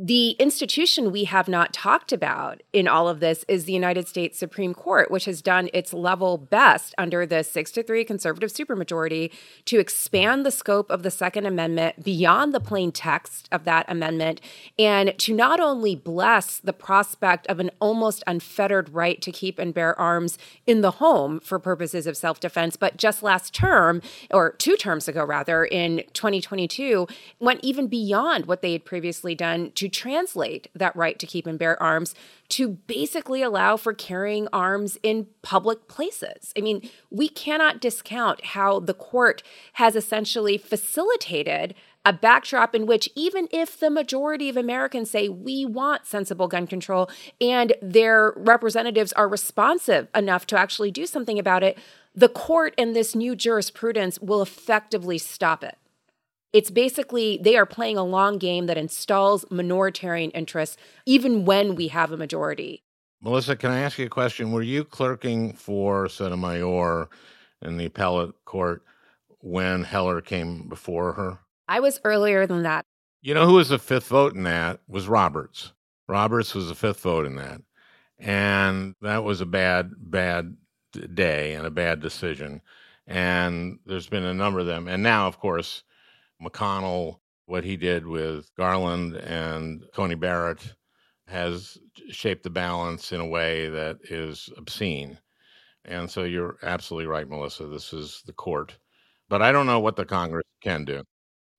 the institution we have not talked about in all of this is the United States Supreme Court, which has done its level best under the six to three conservative supermajority to expand the scope of the Second Amendment beyond the plain text of that amendment and to not only bless the prospect of an almost unfettered right to keep and bear arms in the home for purposes of self defense, but just last term, or two terms ago rather, in 2022, went even beyond what they had previously done to translate that right to keep and bear arms to basically allow for carrying arms in public places. I mean, we cannot discount how the court has essentially facilitated a backdrop in which, even if the majority of Americans say we want sensible gun control and their representatives are responsive enough to actually do something about it, the court and this new jurisprudence will effectively stop it. It's basically they are playing a long game that installs minoritarian interests even when we have a majority. Melissa, can I ask you a question? Were you clerking for Sotomayor in the appellate court when Heller came before her? I was earlier than that. You know who was the fifth vote in that? Was Roberts. Roberts was the fifth vote in that. And that was a bad, bad day and a bad decision. And there's been a number of them. And now, of course, McConnell, what he did with Garland and Coney Barrett has shaped the balance in a way that is obscene. And so you're absolutely right, Melissa. This is the court. But I don't know what the Congress can do.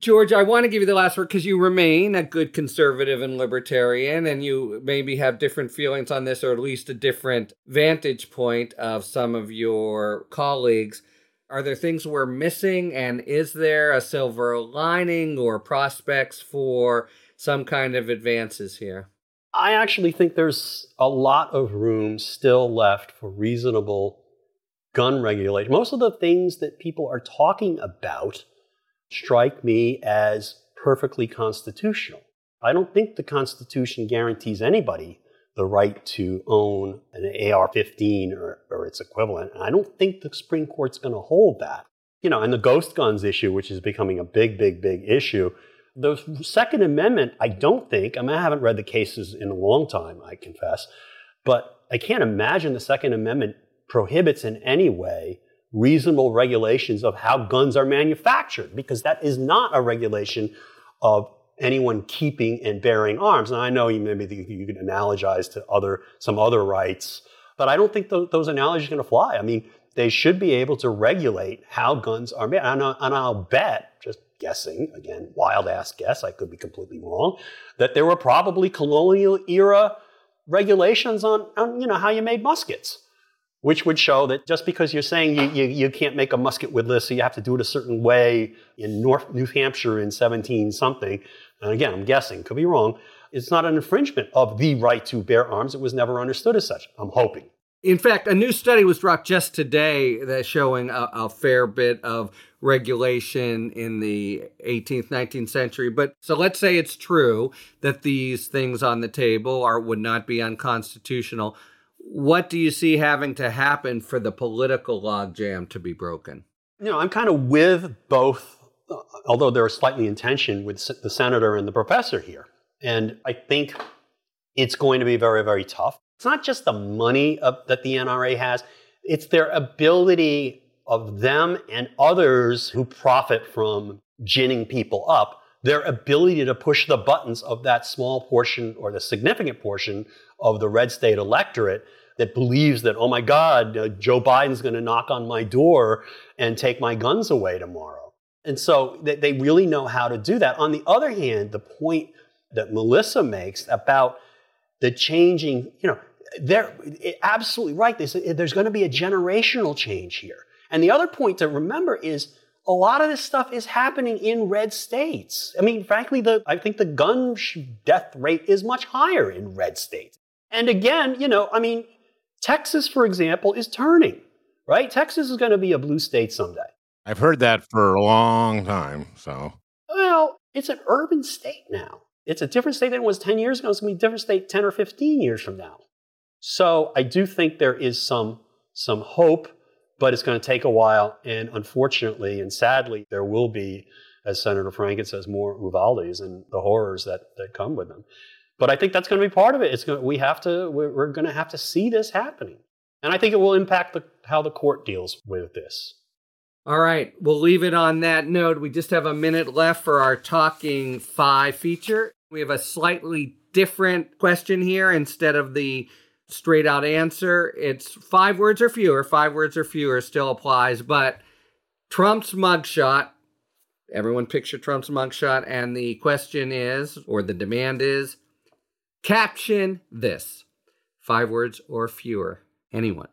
George, I want to give you the last word because you remain a good conservative and libertarian, and you maybe have different feelings on this, or at least a different vantage point of some of your colleagues. Are there things we're missing? And is there a silver lining or prospects for some kind of advances here? I actually think there's a lot of room still left for reasonable gun regulation. Most of the things that people are talking about strike me as perfectly constitutional. I don't think the Constitution guarantees anybody the right to own an AR 15 or, or its equivalent. And I don't think the Supreme Court's going to hold that. You know, and the ghost guns issue, which is becoming a big, big, big issue. The Second Amendment, I don't think, I mean, I haven't read the cases in a long time, I confess, but I can't imagine the Second Amendment prohibits in any way reasonable regulations of how guns are manufactured, because that is not a regulation of anyone keeping and bearing arms. And I know you maybe you could analogize to other some other rights, but I don't think those, those analogies are going to fly. I mean, they should be able to regulate how guns are made. And, and I'll bet, just guessing again, wild ass guess, I could be completely wrong, that there were probably colonial era regulations on, on you know how you made muskets which would show that just because you're saying you, you, you, can't make a musket with this, so you have to do it a certain way in North New Hampshire in 17 something, and again, I'm guessing, could be wrong, it's not an infringement of the right to bear arms. It was never understood as such, I'm hoping. In fact, a new study was dropped just today that's showing a, a, fair bit of regulation in the 18th, 19th century. But so let's say it's true that these things on the table are would not be unconstitutional. What do you see having to happen for the political logjam to be broken? You know, I'm kind of with both although they're slightly in tension with the senator and the professor here. And I think it's going to be very, very tough. It's not just the money of, that the NRA has, it's their ability of them and others who profit from ginning people up, their ability to push the buttons of that small portion or the significant portion of the red state electorate that believes that, oh my God, uh, Joe Biden's going to knock on my door and take my guns away tomorrow. And so they, really know how to do that. On the other hand, the point that Melissa makes about the changing, you know, they're absolutely right. There's going to be a generational change here. And the other point to remember is a lot of this stuff is happening in red states. I mean, frankly, the, I think the gun death rate is much higher in red states. And again, you know, I mean, Texas, for example, is turning, right? Texas is going to be a blue state someday. I've heard that for a long time, so. Well, it's an urban state now. It's a different state than it was 10 years ago. It's going to be a different state 10 or 15 years from now. So I do think there is some, some hope, but it's going to take a while. And unfortunately and sadly, there will be, as Senator Franken says, more Uvaldes and the horrors that, that come with them. But I think that's going to be part of it. It's going to, we have to, we're, we're going to have to see this happening. And I think it will impact the, how the court deals with this. All right, we'll leave it on that note. We just have a minute left for our Talking Five feature. We have a slightly different question here instead of the straight out answer. It's five words or fewer. Five words or fewer still applies, but Trump's mugshot. Everyone picture Trump's mugshot, and the question is, or the demand is, caption this. Five words or fewer. Anyone.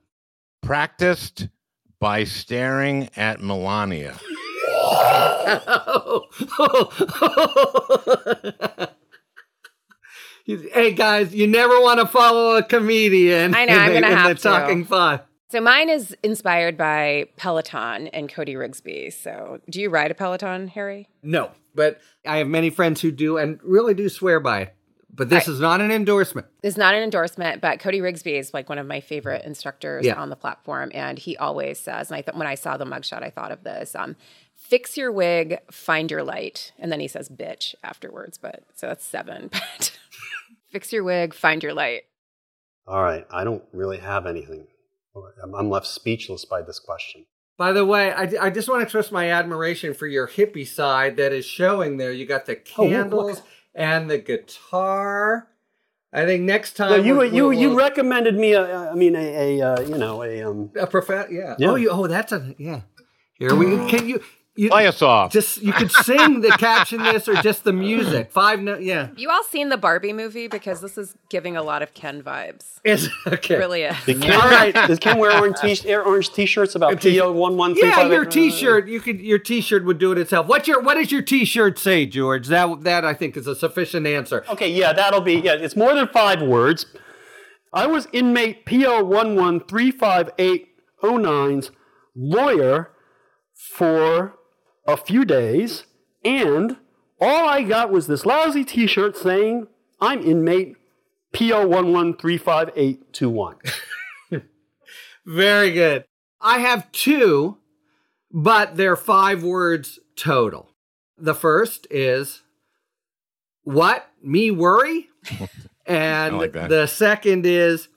Practiced by staring at Melania. [LAUGHS] hey guys, you never want to follow a comedian. I know. I'm [LAUGHS] gonna have the to. Talking Five. So mine is inspired by Peloton and Cody Rigsby. So, do you ride a Peloton, Harry? No, but I have many friends who do and really do swear by it. But this is not an endorsement. This is not an endorsement, but Cody Rigsby is like one of my favorite instructors Yeah. on the platform, and he always says, and I thought when I saw the mugshot, I thought of this: um, "Fix your wig, find your light," and then he says "bitch" afterwards. But so that's seven. [LAUGHS] But fix your wig, find your light. All right, I don't really have anything. I'm- I'm left speechless by this question. By the way, I, I just want to express my admiration for your hippie side that is showing there. You got the Oh, candles and the guitar. I think next time No, you we'll- you we'll- you recommended me a, I mean a, a uh, you know a um a prof- yeah. Yeah. Oh, you, oh, that's a yeah. Here we can you you Play us off. just you could sing the [LAUGHS] caption this or just the music. Five no yeah. You all seen the Barbie movie because this is giving a lot of Ken vibes. It's okay. It really is. Did Ken, All right. [LAUGHS] does Ken wear orange t orange t-shirts about t- PO one one three Yeah, your T-shirt. You could your T-shirt would do it itself. What's your what does your T-shirt say, George? That that I think is a sufficient answer. Okay, yeah, that'll be yeah. It's more than five words. I was inmate PO one one three five eight oh nine's lawyer for a few days, and all I got was this lousy T-shirt saying I'm inmate PO one one three five eight two one. [LAUGHS] Very good. I have two, but they're five words total. The first is what me worry, [LAUGHS] and like the second is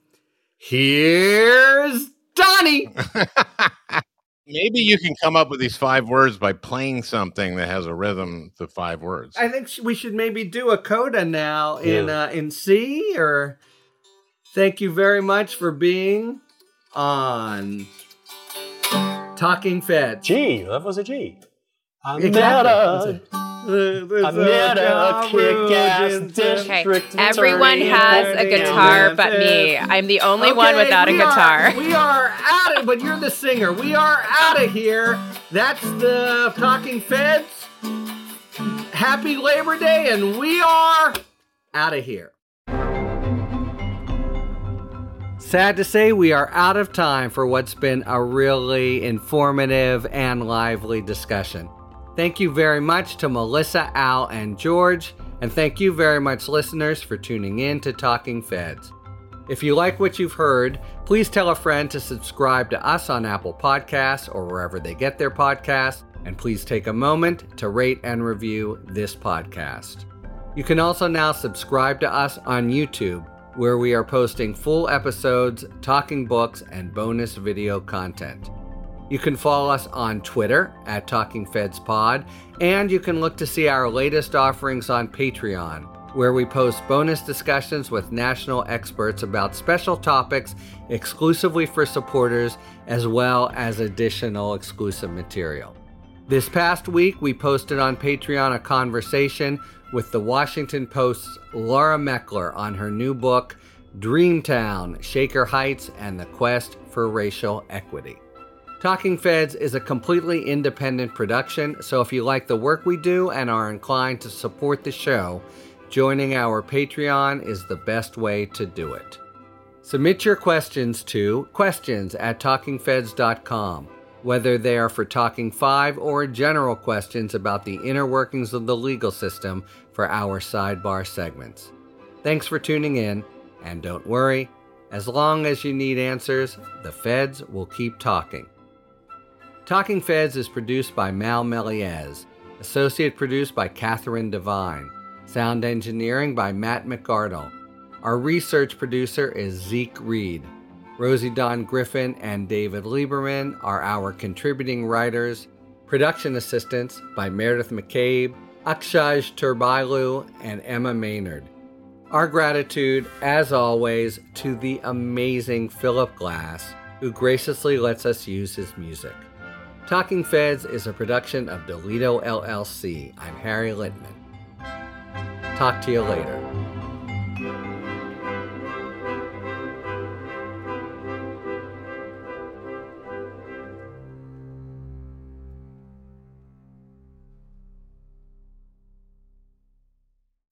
here's Donnie. [LAUGHS] Maybe you can come up with these five words by playing something that has a rhythm to five words. I think we should maybe do a coda now in Yeah. uh, in C. Or thank you very much for being on Talking Fed. G, that was a G. I Exactly. Met a, I kick-ass Okay, everyone has a guitar but me. I'm the only one without a guitar. Are, we are out of, but you're the singer. We are out of here. That's the Talking Feds. Happy Labor Day, and we are out of here. Sad to say, we are out of time for what's been a really informative and lively discussion. Thank you very much to Melissa, Al, and George, and thank you very much, listeners, for tuning in to Talking Feds. If you like what you've heard, please tell a friend to subscribe to us on Apple Podcasts or wherever they get their podcasts. And please take a moment to rate and review this podcast. You can also now subscribe to us on YouTube, where we are posting full episodes, talking books, and bonus video content. You can follow us on Twitter at Talking Feds Pod, and you can look to see our latest offerings on Patreon, where we post bonus discussions with national experts about special topics exclusively for supporters, as well as additional exclusive material. This past week, we posted on Patreon a conversation with the Washington Post's Laura Meckler on her new book, Dreamtown Shaker Heights and the Quest for Racial Equity. Talking Feds is a completely independent production, so if you like the work we do and are inclined to support the show, joining our Patreon is the best way to do it. Submit your questions to questions at talkingfeds.com, whether they are for Talking 5 or general questions about the inner workings of the legal system for our sidebar segments. Thanks for tuning in, and don't worry, as long as you need answers, the feds will keep talking. Talking Feds is produced by Mal Meliez, associate produced by Catherine Devine, sound engineering by Matt McArdle. Our research producer is Zeke Reed. Rosie Don Griffin and David Lieberman are our contributing writers. Production assistants by Meredith McCabe, Akshaj Turbailu, and Emma Maynard. Our gratitude, as always, to the amazing Philip Glass, who graciously lets us use his music. Talking Feds is a production of Delito LLC. I'm Harry Litman. Talk to you later.